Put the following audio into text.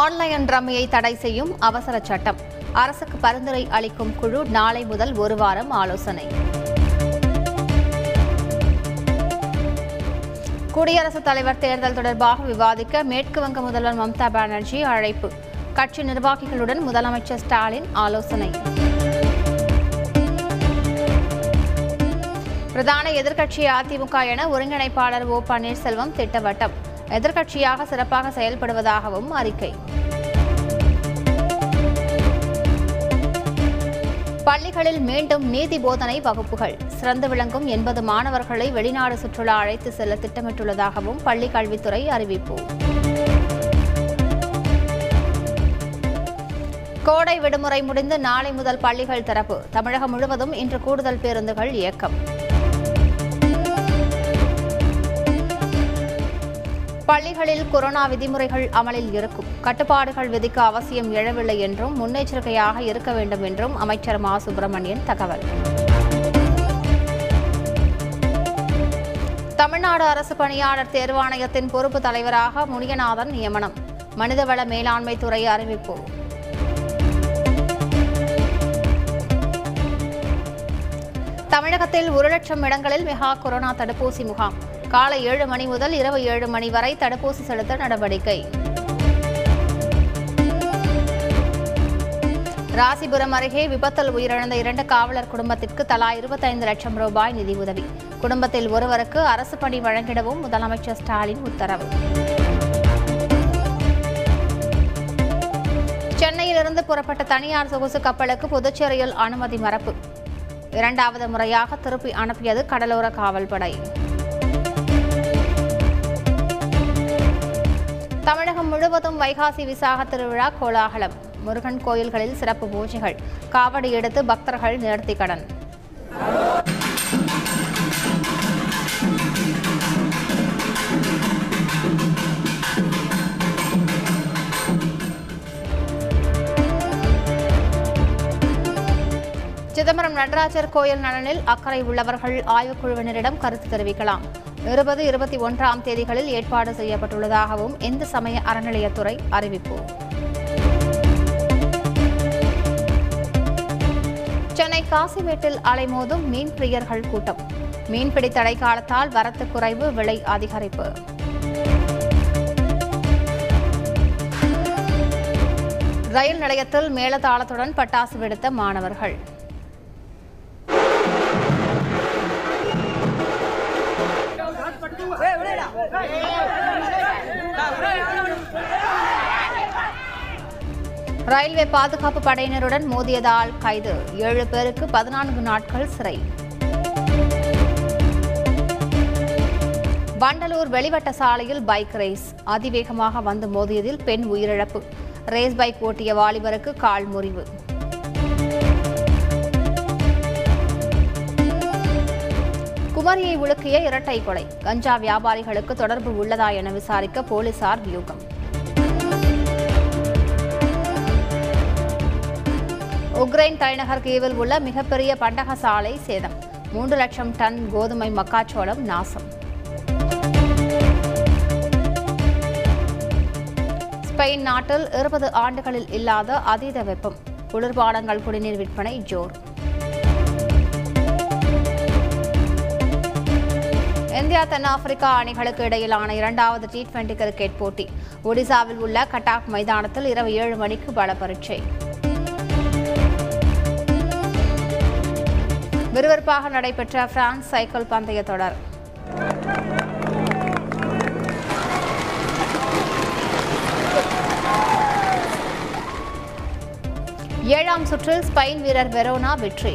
Online ரம்மியை தடை செய்யும் அவசர சட்டம். அரசுக்கு பரிந்துரை அளிக்கும் குழு நாளை முதல் ஒரு வாரம் ஆலோசனை. குடியரசுத் தலைவர் தேர்தல் தொடர்பாக விவாதிக்க மேற்கு வங்க முதல்வர் மம்தா பானர்ஜி அழைப்பு. கட்சி நிர்வாகிகளுடன் முதலமைச்சர் ஸ்டாலின் ஆலோசனை. பிரதான எதிர்க்கட்சி அதிமுக என ஒருங்கிணைப்பாளர் ஓ பன்னீர்செல்வம் திட்டவட்டம். எதிர்க்கட்சியாக சிறப்பாக செயல்படுவதாகவும் அறிக்கை. பள்ளிகளில் மீண்டும் நீதி போதனை வகுப்புகள். சிறந்து விளங்கும் எண்பது மாணவர்களை வெளிநாடு சுற்றுலா அழைத்து செல்ல திட்டமிட்டுள்ளதாகவும் பள்ளிக் கல்வித்துறை அறிவிப்பு. கோடை விடுமுறை முடிந்து நாளை முதல் பள்ளிகள் திறப்பு. தமிழகம் முழுவதும் இன்று கூடுதல் பேருந்துகள் இயக்கம். பள்ளிகளில் கொரோனா விதிமுறைகள் அமலில் இருக்கும். கட்டுப்பாடுகள் விதிக்க அவசியம் எழவில்லை என்றும் முன்னெச்சரிக்கையாக இருக்க வேண்டும் என்றும் அமைச்சர் மா. சுப்பிரமணியன் தகவல். தமிழ்நாடு அரசு பணியாளர் தேர்வாணையத்தின் பொறுப்பு தலைவராக முனியநாதன் நியமனம். மனிதவள மேலாண்மை துறை அறிவிப்பு. தமிழகத்தில் ஒரு லட்சம் இடங்களில் மெகா கொரோனா தடுப்பூசி முகாம். காலை ஏழு மணி முதல் இரவு ஏழு மணி வரை தடுப்பூசி செலுத்த நடவடிக்கை. ராசிபுரம் அருகே விபத்தில் உயிரிழந்த இரண்டு காவலர் குடும்பத்திற்கு தலா இருபத்தைந்து லட்சம் ரூபாய் நிதி உதவி. குடும்பத்தில் ஒருவருக்கு அரசு பணி வழங்கிடவும் முதலமைச்சர் ஸ்டாலின் உத்தரவு. சென்னையிலிருந்து புறப்பட்ட தனியார் சொகுசு கப்பலுக்கு புதுச்சேரியில் அனுமதி மறப்பு. இரண்டாவது முறையாக திருப்பி அனுப்பியது கடலோர காவல்படை. முழுவதும் வைகாசி விசாக திருவிழா கோலாகலம். முருகன் கோயில்களில் சிறப்பு பூஜைகள். காவடி எடுத்து பக்தர்கள் நேர்த்தி கடன். சிதம்பரம் நடராஜர் கோயில் நலனில் அக்கறை உள்ளவர்கள் ஆய்வுக்குழுவினரிடம் கருத்து தெரிவிக்கலாம். இருபது இருபத்தி ஒன்றாம் தேதிகளில் ஏற்பாடு செய்யப்பட்டுள்ளதாகவும் இந்து சமய அறநிலையத்துறை அறிவிப்பு. சென்னை காசிமேட்டில் அலைமோதும் மீன் பிரியர்கள் கூட்டம். மீன்பிடி தடை காலத்தால் வரத்து குறைவு விலை அதிகரிப்பு. ரயில் நிலையத்தில் மேளதாளத்துடன் பட்டாசு வெடித்த மாணவர்கள். ரயில்வே பாதுகாப்பு படையினருடன் மோதியதால் கைது. ஏழு பேருக்கு பதினான்கு நாட்கள் சிறை. வண்டலூர் வெளிவட்ட சாலையில் பைக் ரேஸ். அதிவேகமாக வந்து மோதியதில் பெண் உயிரிழப்பு. ரேஸ் பைக் ஓட்டிய வாலிபருக்கு கால் முறிவு. குமரியை உலுக்கிய இரட்டை கொலை. கஞ்சா வியாபாரிகளுக்கு தொடர்பு உள்ளதா என விசாரிக்க போலீசார் வியூகம். உக்ரைன் தலைநகர் கீவில் உள்ள மிகப்பெரிய பண்டக சாலை சேதம். மூன்று லட்சம் டன் கோதுமை மக்காச்சோளம் நாசம். ஸ்பெயின் நாட்டில் இருபது ஆண்டுகளில் இல்லாத அதீத வெப்பம். குளிர்பானங்கள் குடிநீர் விற்பனை ஜோர். இந்தியா தென்னாப்பிரிக்கா அணிகளுக்கு இடையிலான இரண்டாவது டி டுவெண்டி கிரிக்கெட் போட்டி. ஒடிசாவில் உள்ள கட்டாக் மைதானத்தில் இரவு ஏழு மணிக்கு பல பரீட்சை விறுவிறுப்பாக நடைபெற்ற பிரான்ஸ் சைக்கிள் பந்தய தொடர். ஏழாம் சுற்றில் ஸ்பெயின் வீரர் வெரோனா வெற்றி.